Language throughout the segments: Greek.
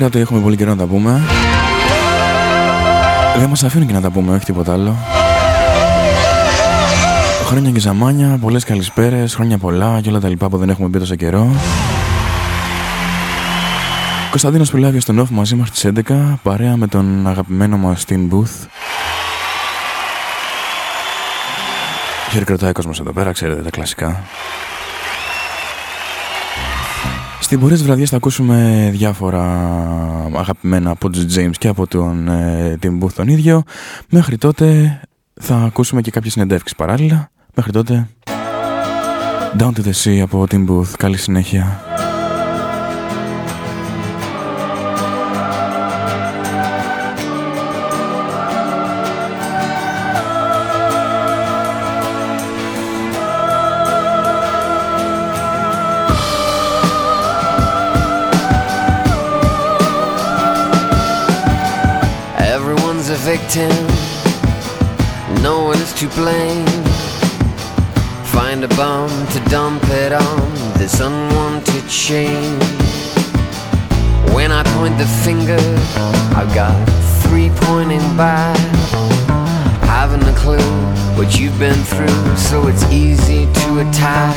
Πέρα ότι έχουμε πολύ καιρό να τα πούμε. Δεν μας αφήνουν και να τα πούμε, όχι τίποτα άλλο. Χρόνια και ζαμάνια, πολλές καλησπέρες, χρόνια πολλά και όλα τα λοιπά που δεν έχουμε πει τόσο καιρό. Κωνσταντίνος Πιλάβιος στον Off μαζί μας στις 11, παρέα με τον αγαπημένο μας Tim Booth. Χειροκροτάει κόσμος εδώ πέρα, ξέρετε τα κλασικά. Στην πορεία της βραδιάς θα ακούσουμε διάφορα αγαπημένα από τους James και από τον ε, Tim Booth τον ίδιο. Μέχρι τότε θα ακούσουμε και κάποιες συνεντεύξεις παράλληλα. Μέχρι τότε, Down to the Sea από Tim Booth. Καλή συνέχεια. Victim. No one is to blame. Find a bum to dump it on this unwanted shame. When I point the finger, I've got three pointing back. Haven't a clue what you've been through, so it's easy to attack.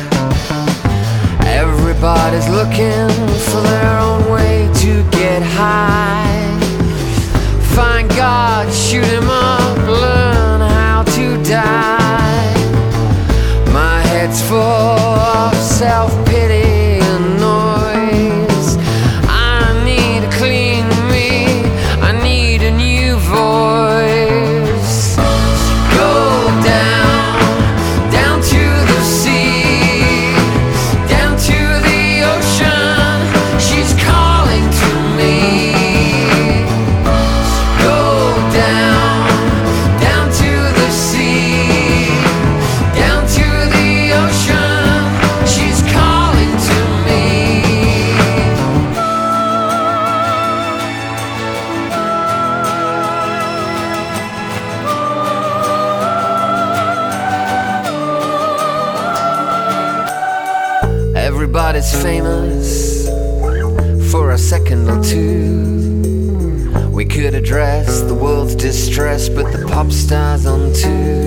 Everybody's looking for their own way to get high. Find God, shoot him up, learn how to die. My head's full of self pity address the world's distress, but the pop stars on too.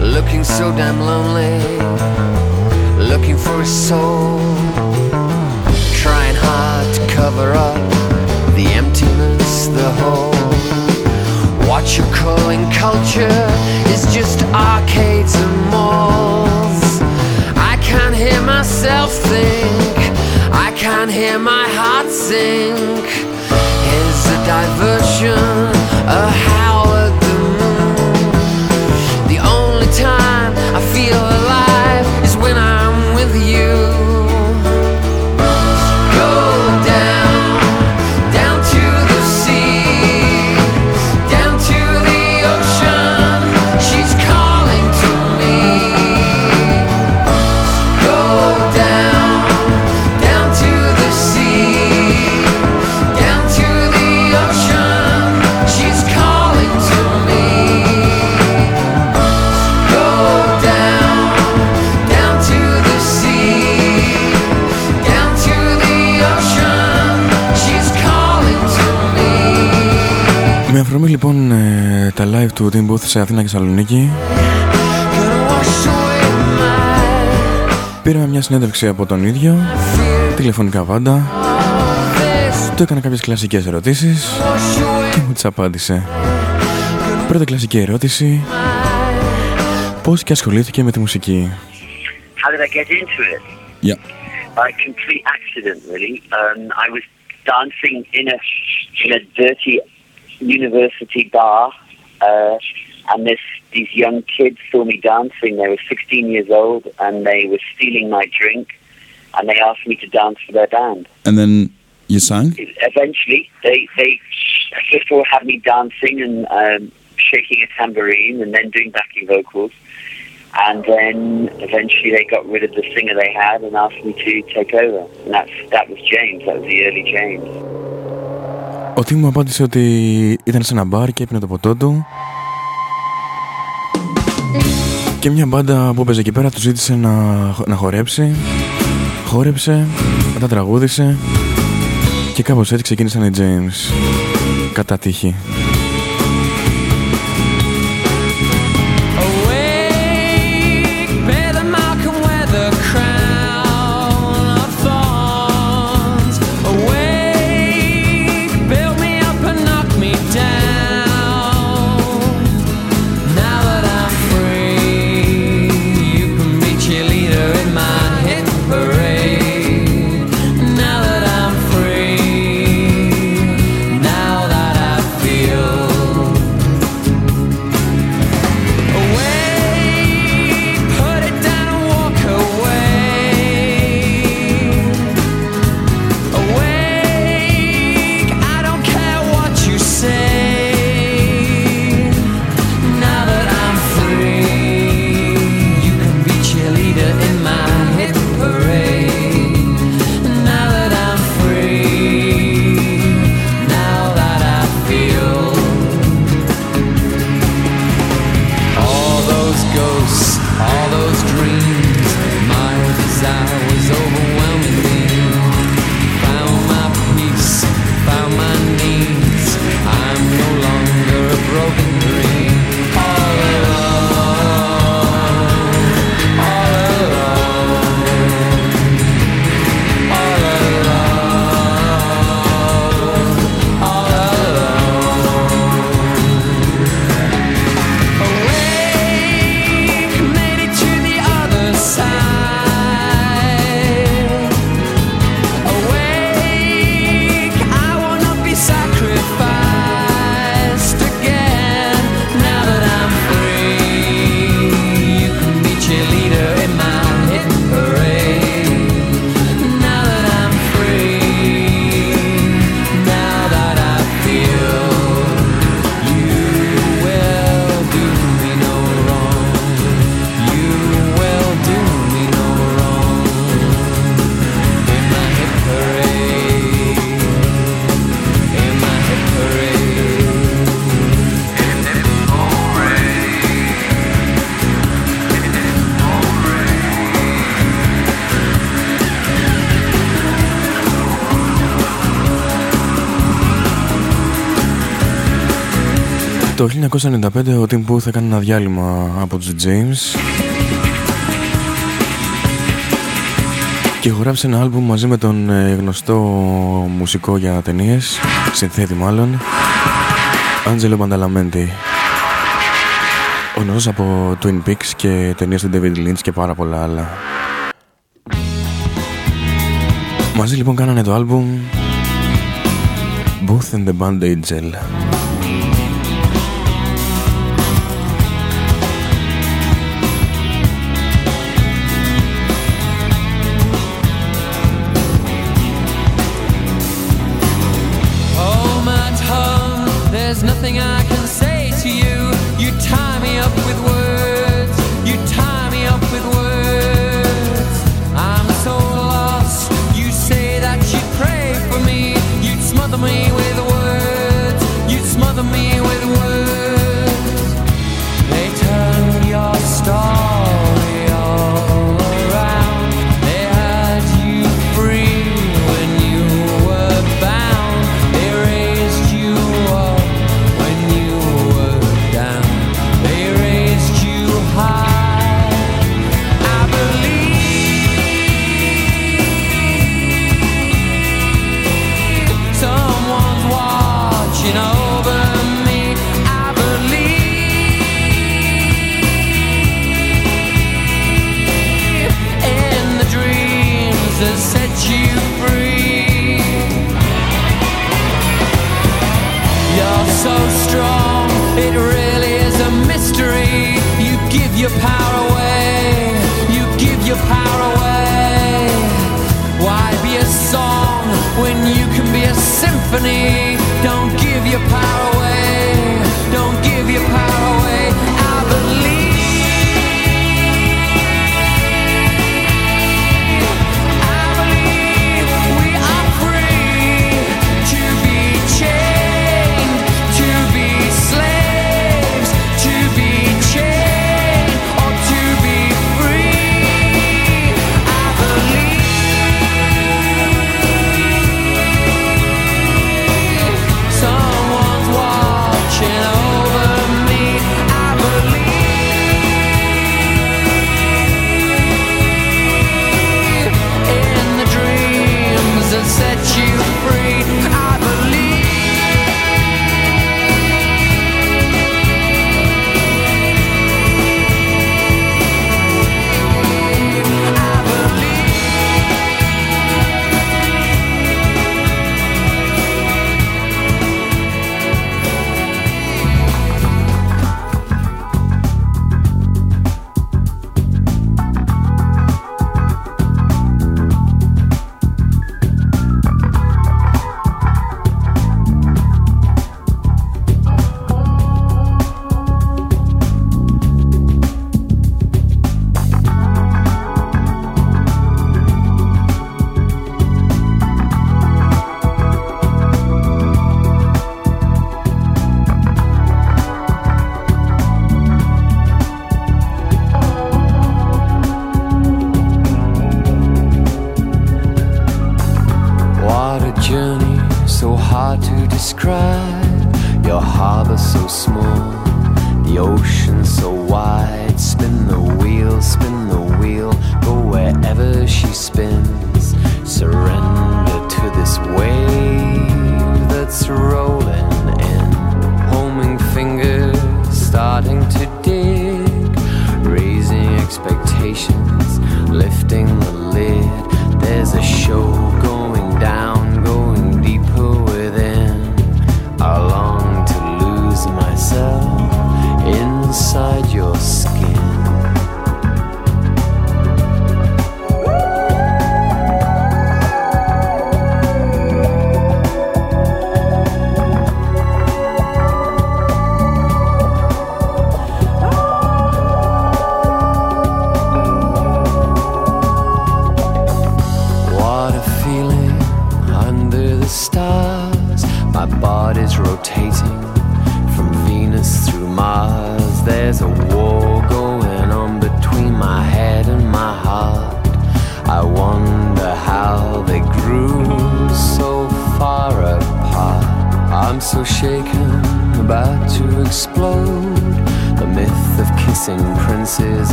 Looking so damn lonely, looking for a soul. Trying hard to cover up the emptiness, the hole. What you're calling culture is just arcades and malls. I can't hear myself think. I can't hear my heart sink diversion, a Howard. Me. Με αφορμή λοιπόν ε, τα live του Team Booth σε Αθήνα και Σαλονίκη Gonna wash away my πήραμε μια συνέντευξη από τον ίδιο τηλεφωνικά πάντα this. του έκανα κάποιες κλασικές ερωτήσεις Wash away και μου τις απάντησε Πρώτη κλασική ερώτηση Πώς και ασχολήθηκε με τη μουσική; How did I get into it? Yeah. By complete accident, really. Um, I was dancing in a in a dirty university bar, uh, and this these young kids saw me dancing. They were 16 years old, and they were stealing my drink, and they asked me to dance for their band. And then you sang? Eventually, they they first of all had me dancing and um, shaking a tambourine, and then doing backing vocals. And then eventually they got rid of the singer they had and asked me to take over. And that's that was James. That was the early James. Ο Τίμ μου απάντησε ότι ήταν σε ένα μπαρ και έπινε το ποτό του και μια μπάντα που έπαιζε εκεί πέρα του ζήτησε να, να χορέψει χόρεψε, μετά τραγούδισε Και κάπως έτσι ξεκίνησαν οι James. Κατά τύχη. Το 1995 ο Tim Booth έκανε ένα διάλειμμα από τους James και γράψε ένα άλμπουμ μαζί με τον ε, γνωστό μουσικό για ταινίες, συνθέτη μάλλον, Angelo Badalamenti. Ο γνωστός από Twin Peaks και ταινίες του David Lynch και πάρα πολλά άλλα. Μαζί λοιπόν κάνανε το άλμπουμ Booth and the Band Angel.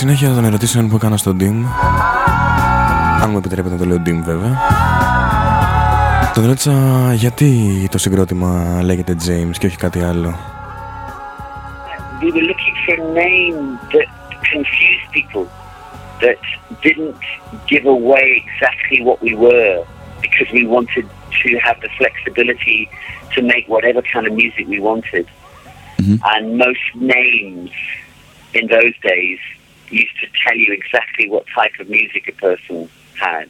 Συνέχεια των ερωτήσεων που έκανα στον Dim, αν μου επιτρέπετε να το λέω Dim βέβαια, τον ρώτησα γιατί το συγκρότημα λέγεται James και όχι κάτι άλλο. we were looking for a name that confused people, that didn't give away exactly what we were, because we wanted to have the flexibility to make whatever kind of music we wanted. And most names in those days used to tell you exactly what type of music a person had.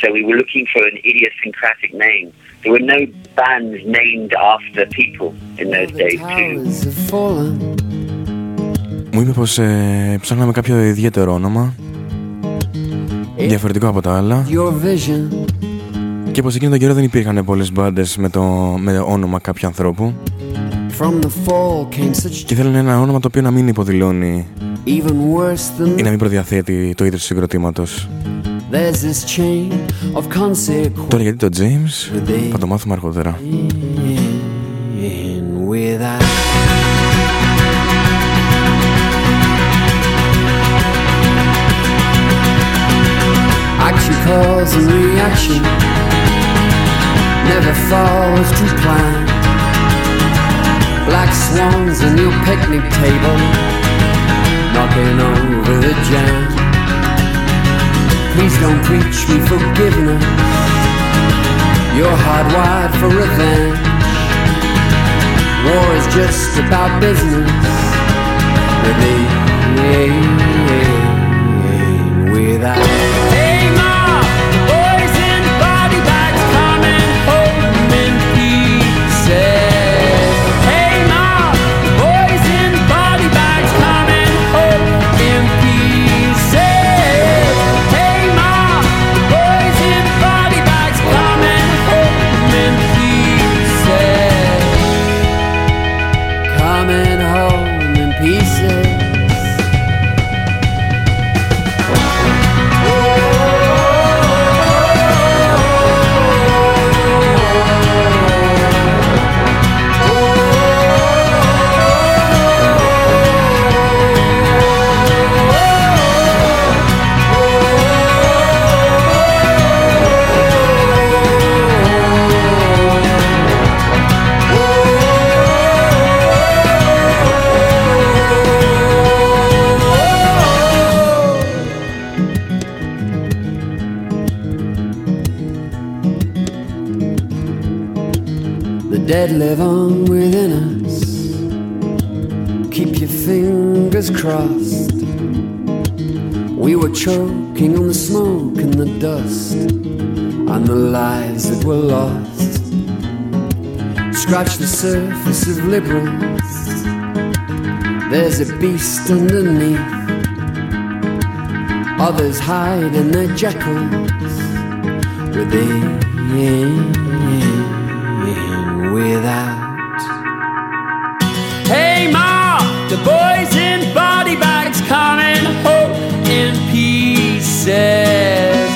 So we were looking for an idiosyncratic name. There were no bands named after people in those days too. Towers have fallen. Μου είπε πως ε, ψάχναμε κάποιο ιδιαίτερο όνομα, διαφορετικό από τα άλλα, Your vision και πως εκείνο τον καιρό δεν υπήρχαν πολλές μπάντες με, το, με όνομα κάποιου ανθρώπου Και θέλουν ένα όνομα το οποίο να μην υποδηλώνει ή να μην προδιαθέτει το ίδιο συγκροτήματος. Τώρα γιατί το James they... θα το μάθουμε αργότερα. Action calls reaction never falls to plan. Swans on your picnic table knocking over the jam. Please don't preach me forgiveness. You're hardwired for revenge. War is just about business. With me with without. Live on within us. Keep your fingers crossed. We were choking on the smoke and the dust, on the lives that were lost. Scratch the surface of liberals. There's a beast underneath. Others hide in their jackals within without. Hey ma, the boys in body bags coming home in pieces.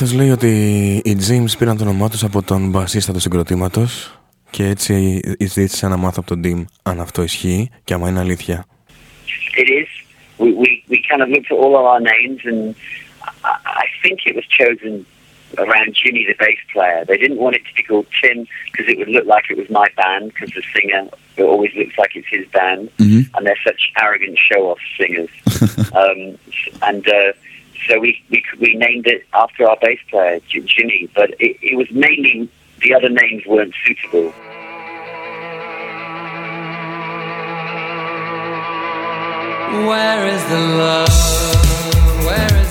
Me. Ο μύθος λέει ότι οι James πήραν το όνομά τους από τον μπασίστα του συγκροτήματος και έτσι ζήτησα να μάθω από τον Dim αν αυτό ισχύει και άμα είναι αλήθεια. It is. We, we, we kind of looked at all of our names, and I, I think it was chosen around Jimmy, the bass player. They didn't want it to be called Tim because it would look like it was my band, because the singer it always looks like it's his band, and they're such arrogant show-off singers. um, and uh, so we, we we named it after our bass player, Jimmy. But it, it was mainly the other names weren't suitable. Where is the love? Where is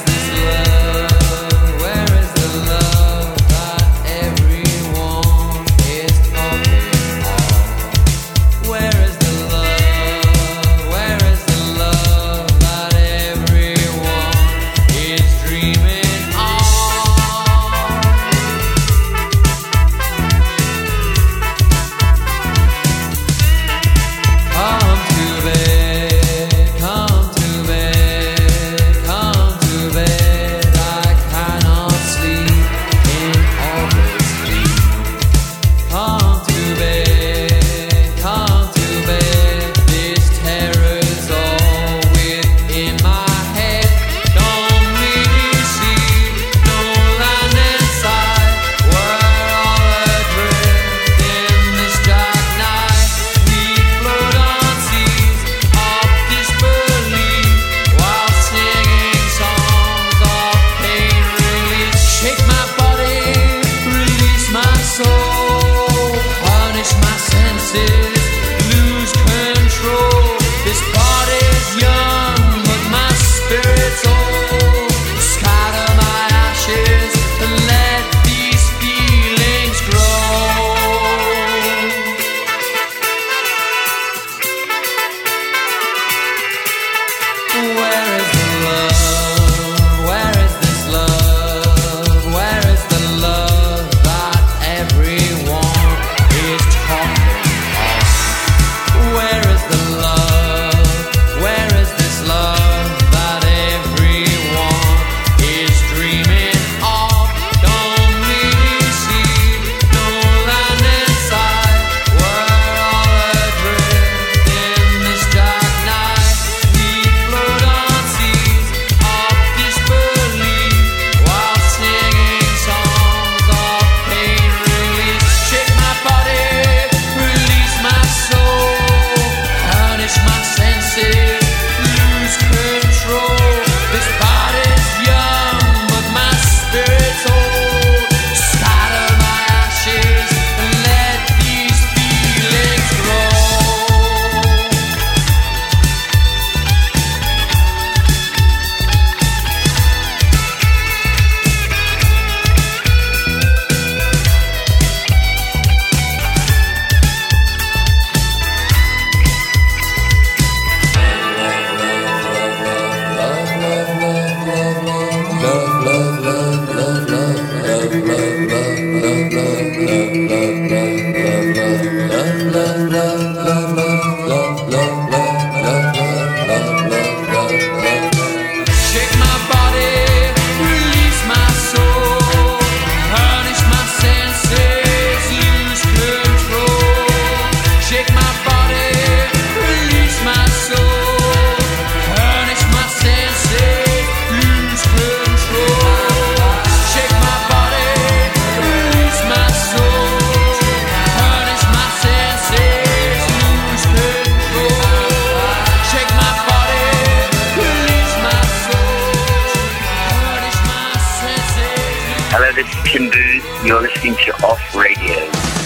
Curtis Booth. You're listening to Off Radio.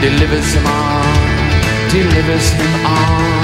delivers him on, delivers him on.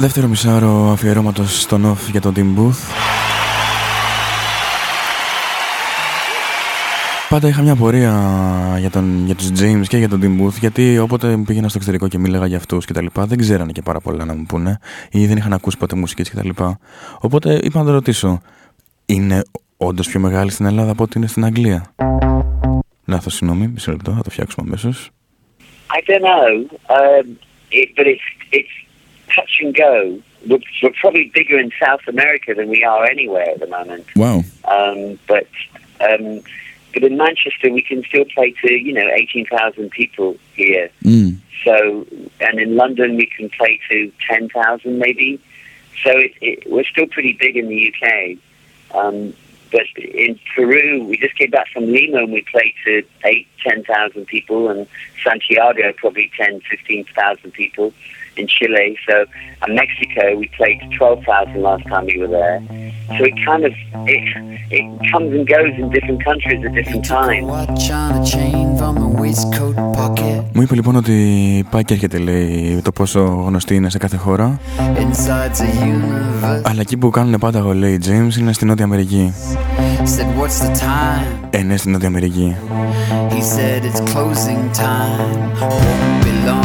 Δεύτερο μισάρο αφιερώματος στον off για τον Team Booth Πάντα είχα μια πορεία για, τον, για τους James και για τον Tim Booth γιατί όποτε πήγαινα στο εξωτερικό και μίλαγα για αυτούς και τα λοιπά δεν ξέρανε και πάρα πολλά να μου πούνε ή δεν είχαν ακούσει ποτέ μουσικές και τα λοιπά. Οπότε είπα να το ρωτήσω, είναι όντως πιο μεγάλη στην Ελλάδα από ότι είναι στην Αγγλία; Λάθος, συγγνώμη, μισό λεπτό, θα το φτιάξουμε αμέσως. I don't know, um, it, but it's it's touch and go. We're, we're probably bigger in South America than we are anywhere at the moment. Wow. Um, but um, but in Manchester, we can still play to you know eighteen thousand people here. Mm. So and in London, we can play to ten thousand maybe. So it, it, we're still pretty big in the UK. Um, but in Peru, we just came back from Lima and we played to eight, ten thousand people, and Santiago probably 10, 15,000 people in Chile. So, and Mexico, we played to twelve thousand last time we were there. So it kind of it it comes and goes in different countries at different times. Watch on a chain from a waistcoat pocket. Μου είπε λοιπόν ότι πάει και έρχεται λέει το πόσο γνωστή είναι σε κάθε χώρα Inside the universe. αλλά εκεί που κάνουν πάντα εγώ λέει James είναι στην Νότια Αμερική. Said, What's the time? Ε, ναι, στην Νότια Αμερική. He said, It's closing time.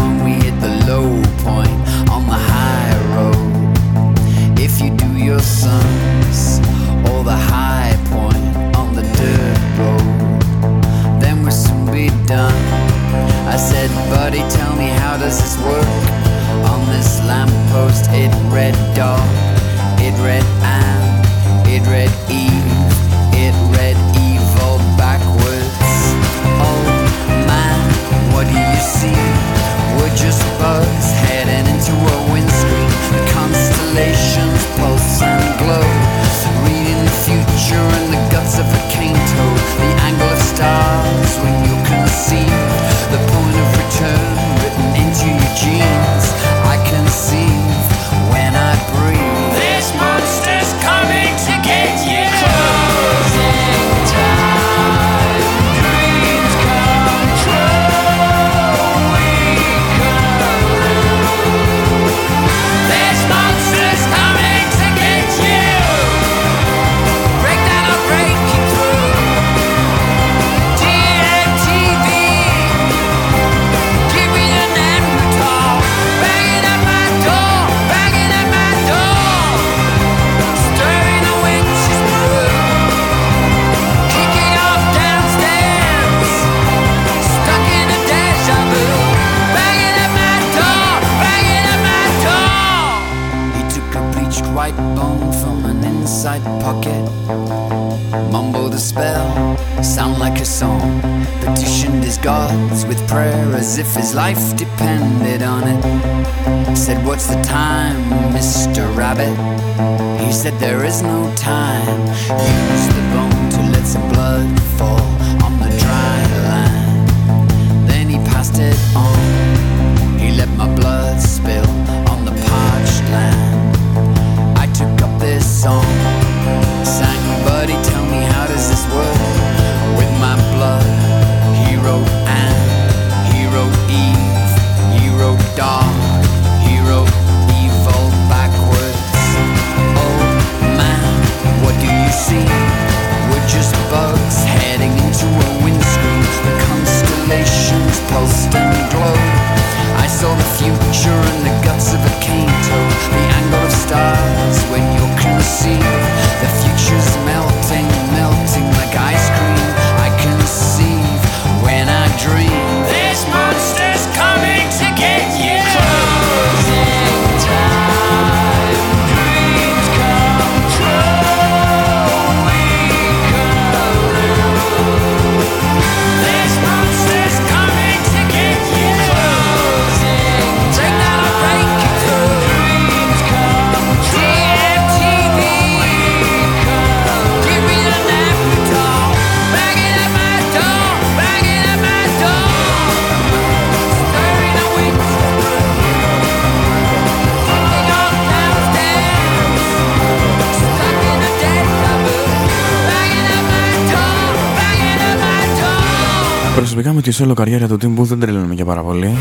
Solo καριέρα του Tim Booth δεν τρελαίνομαι και πάρα πολύ.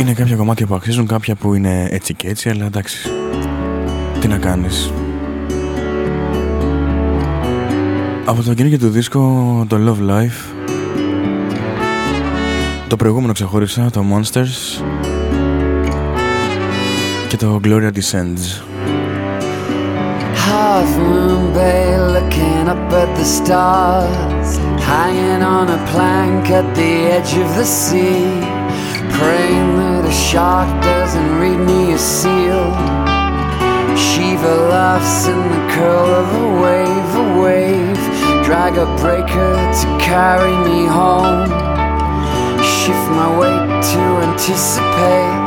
Είναι κάποια κομμάτια που αξίζουν, κάποια που είναι έτσι και έτσι, αλλά εντάξει. Τι να κάνεις. Από το καινούργιο του δίσκο το Love Life Το προηγούμενο ξεχώρισα το Monsters Και το Gloria Descends Half moon bay looking up at the stars Hanging on a plank at the edge of the sea. Praying that a shark doesn't read me a seal. Shiva laughs in the curl of a wave, a wave. Drag a breaker to carry me home. Shift my weight to anticipate.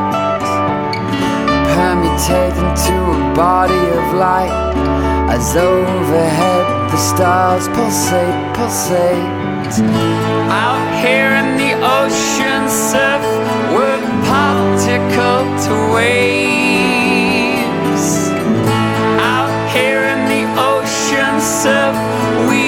Permutate into a body of light As overhead the stars pulsate, pulsate. Out here in the ocean surf We're particle to waves. Out here in the ocean surf We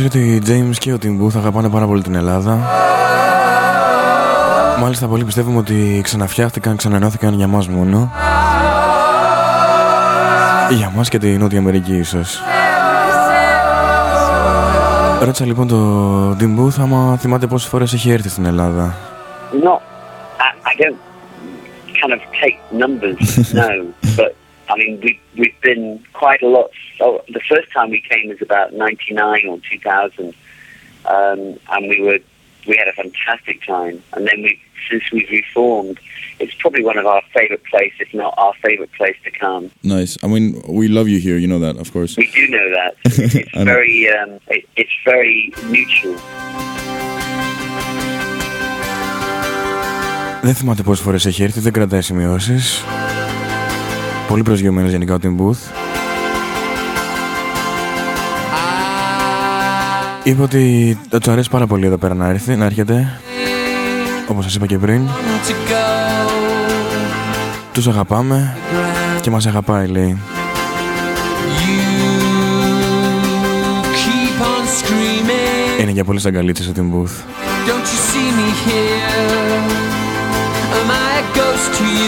Όπως ξέρετε οι James και ο Tim Booth αγαπάνε πάρα πολύ την Ελλάδα. Μάλιστα πολλοί πιστεύουμε ότι ξαναφτιάχτηκαν, ξανανώθηκαν για μας μόνο. Για μας και τη Νότια Αμερική ίσως. Ρώτησα λοιπόν το Tim Booth άμα θυμάται πόσες φορές έχει έρθει στην Ελλάδα. Not, I, I don't kind of take numbers, no, but I mean, we, we've been quite a lot. So the first time we came was about 99 or 2000, um, and we were, we had a fantastic time. And then we, since we've reformed, it's probably one of our favorite places, if not our favorite place to come. Nice. I mean, we love you here. You know that, of course. We do know that. It's I know. very, um, it, it's very mutual. Δεν θυμάται πόσες φορές έχει έρθει, δεν κρατάει σημειώσεις Πολύ προσγειωμένος γενικά ο Tim Booth Είπε ότι θα του αρέσει πάρα πολύ εδώ πέρα να έρθει, να έρχεται όπως σας είπα και πριν. to go. Τους αγαπάμε και μας αγαπάει λέει. You keep on screaming. Είναι για πολλές αγκαλίτσες στο την booth. Don't you see me here? Am I a ghost to you?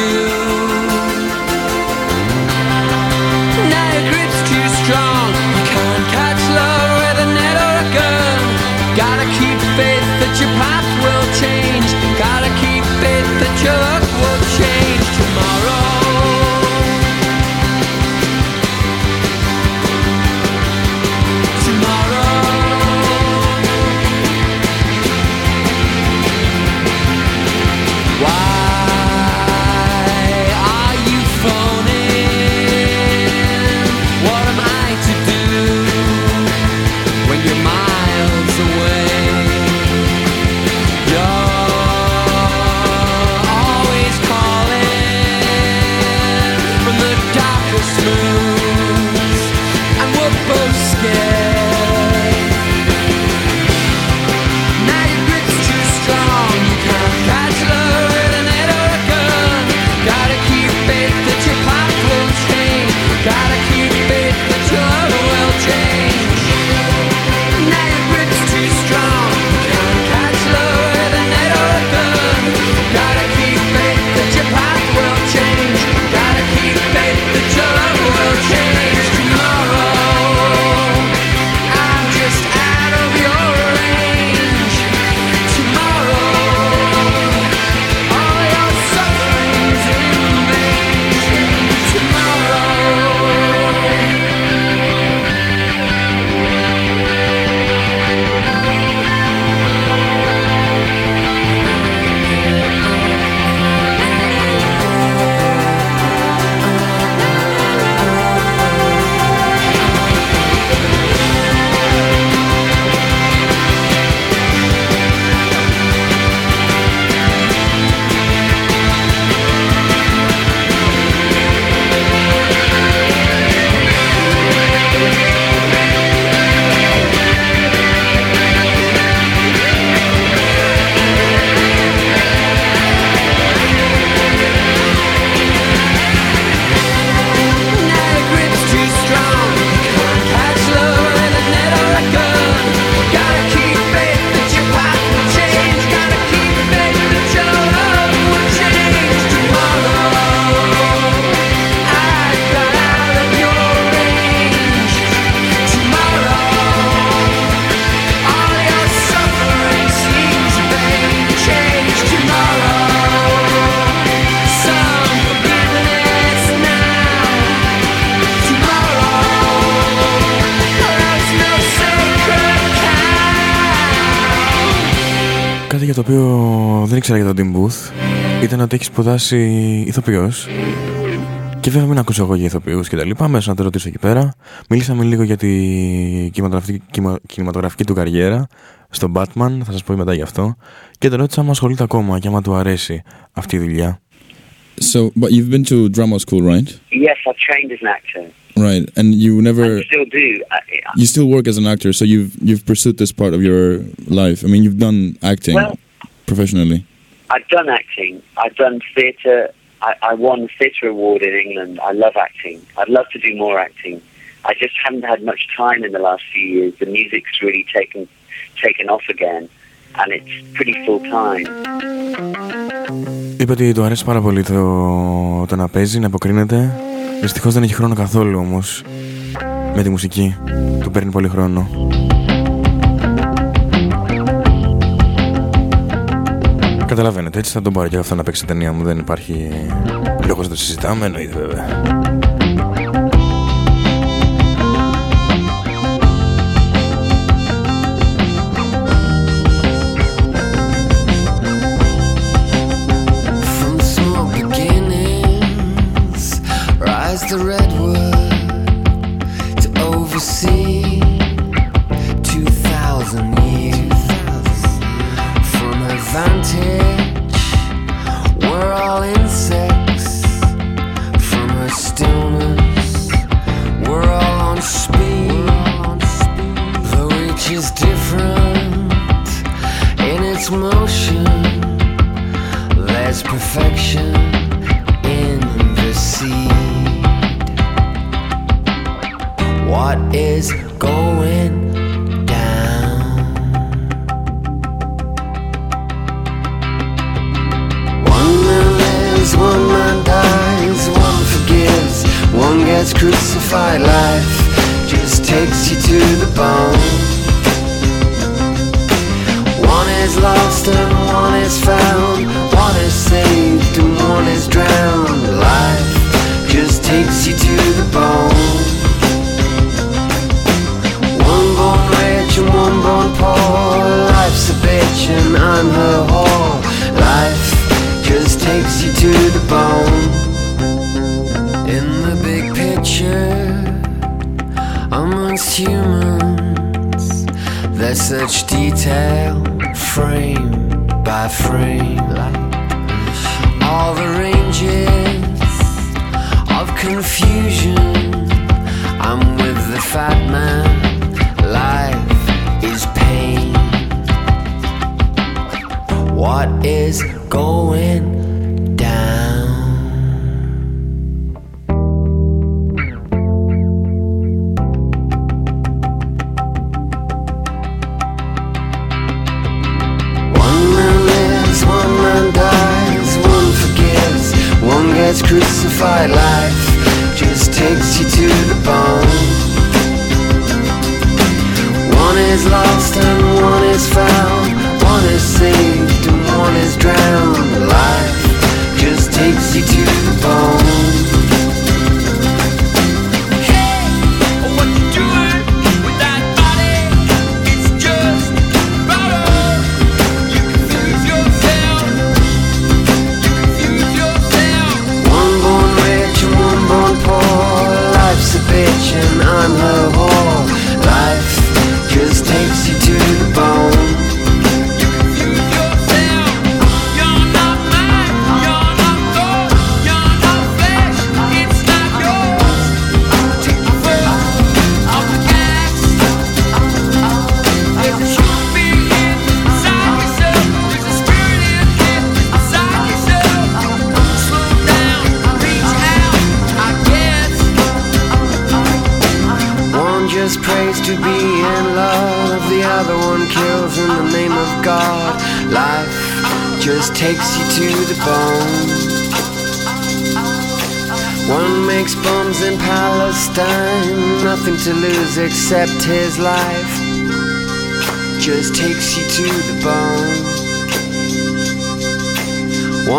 Οποίο δεν ήξερα για τον Tim Booth ήταν ότι έχει σπουδάσει ηθοποιός και βέβαια μην ακούσω εγώ για ηθοποιούς και τα λοιπά, μέσα να το ρωτήσω εκεί πέρα. Μίλησαμε λίγο για τη κινηματογραφική, κινημα- κινηματογραφική του καριέρα στο Batman, θα σας πω μετά γι' αυτό. Και τον ρώτησα αν ασχολείται ακόμα και άμα του αρέσει αυτή η δουλειά; So, but you've been to drama school, right? Yes, I trained as an actor. Right, and you never, I still do. I, I, you still work as an actor, so you've you've pursued this part of your life. I mean, you've done acting Well- professionally. I've done acting. I've done theatre. I, I won the theatre award in England. I love acting. I'd love to do more acting. I just haven't had much time in the last few years. The music's really taken taken off again, and it's pretty full time. Είπε ότι του αρέσει πάρα πολύ το, το να παίζει, να αποκρίνεται. Δυστυχώς δεν έχει χρόνο καθόλου όμως με τη μουσική. Του παίρνει πολύ χρόνο. Καταλαβαίνετε, έτσι θα τον πάρω και αυτό να παίξει ταινία μου. Δεν υπάρχει λόγος να το συζητάμε, εννοείται βέβαια. From small beginnings, rise the redwood to oversee lose except his life. Just takes you to the bone.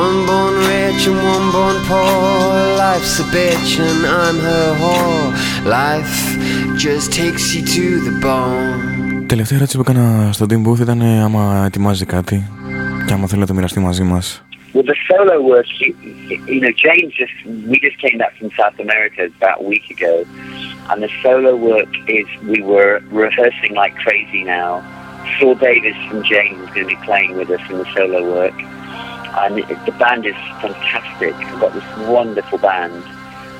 One born rich and one born poor. Life's a bitch and I'm her whore. Life just takes you to the bone. Τελευταία ερώτηση που έκανα στον Team Booth ήταν ε, άμα ετοιμάζει κάτι και άμα θέλει να το μοιραστεί μαζί μας. Well, the solo work, you, you know, James just, we just came back from South America about a week ago, and the solo work is, we were rehearsing like crazy now. Saul Davis from James is going to be playing with us in the solo work, and it, the band is fantastic. We've got this wonderful band,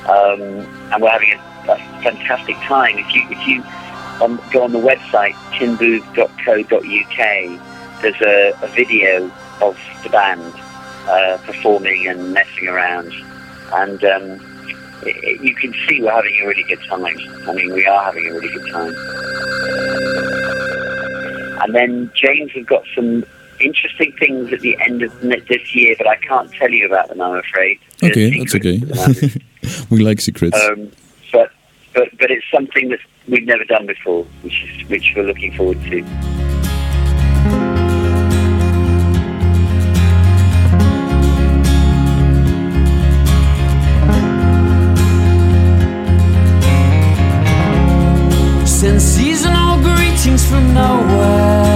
um, and we're having a, a fantastic time. If you, if you um, go on the website, tinbooth.co.uk, there's a, a video of the band uh, performing and messing around. And um, you can see we're having a really good time. I mean, we are having a really good time. And then James has got some interesting things at the end of this year, but I can't tell you about them, I'm afraid. Okay, that's okay. we like secrets. um, but, but, but it's something that we've never done before, which, is, which we're looking forward to. Send seasonal greetings from nowhere.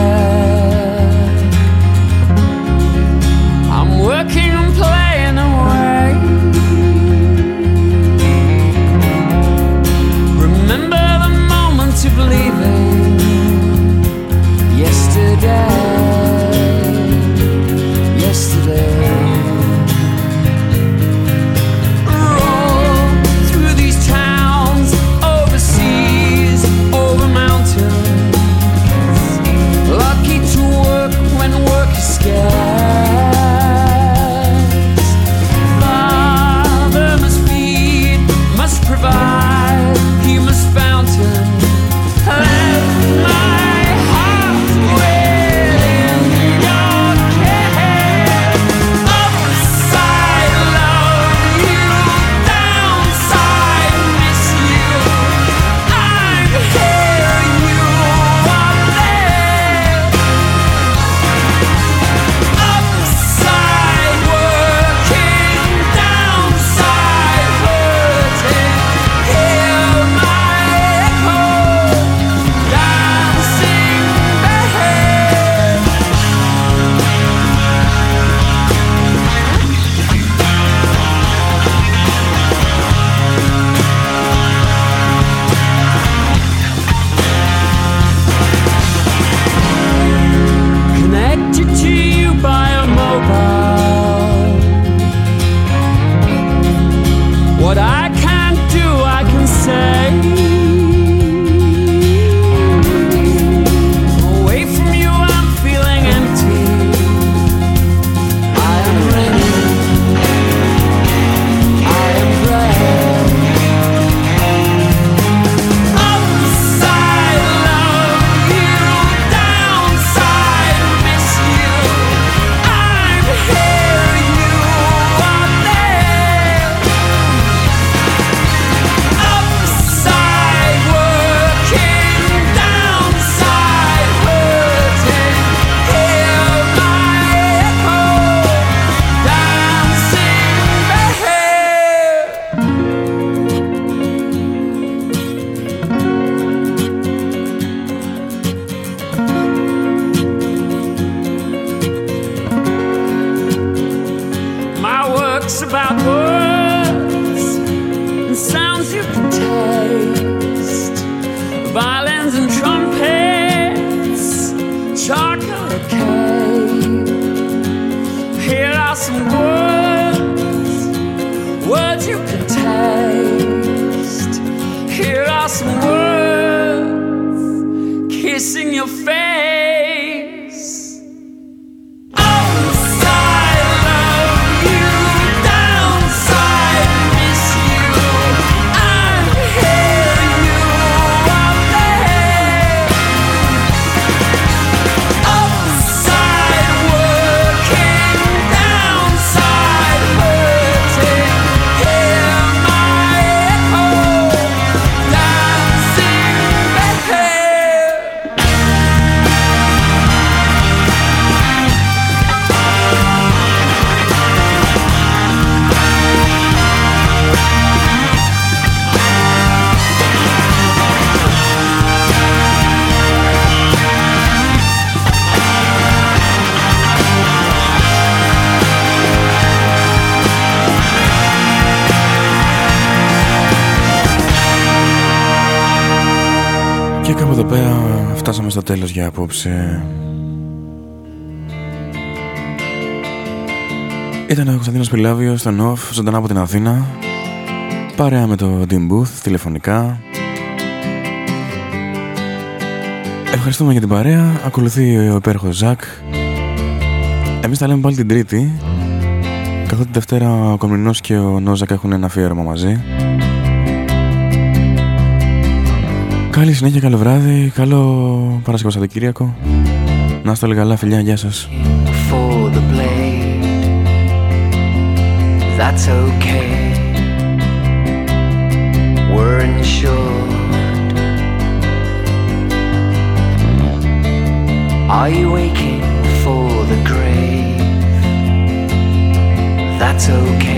Chocolate τέλος για απόψε. Ήταν ο Κωνσταντίνος Πιλάβιος στον ΟΦ, ζωντανά από την Αθήνα. Παρέα με το Team Booth, τηλεφωνικά. Ευχαριστούμε για την παρέα. Ακολουθεί ο υπέροχος Ζακ. Εμείς τα λέμε πάλι την Τρίτη. Καθότι τη Δευτέρα ο Κομινός και ο Νόζακ έχουν ένα αφιέρωμα μαζί. Καλή συνέχεια, καλό βράδυ, καλό Παρασκευό Σαββατοκύριακο. Να είστε όλοι καλά, φιλιά, γεια σας. for the blade. That's okay. We're insured. Are you aching for the grave? That's okay.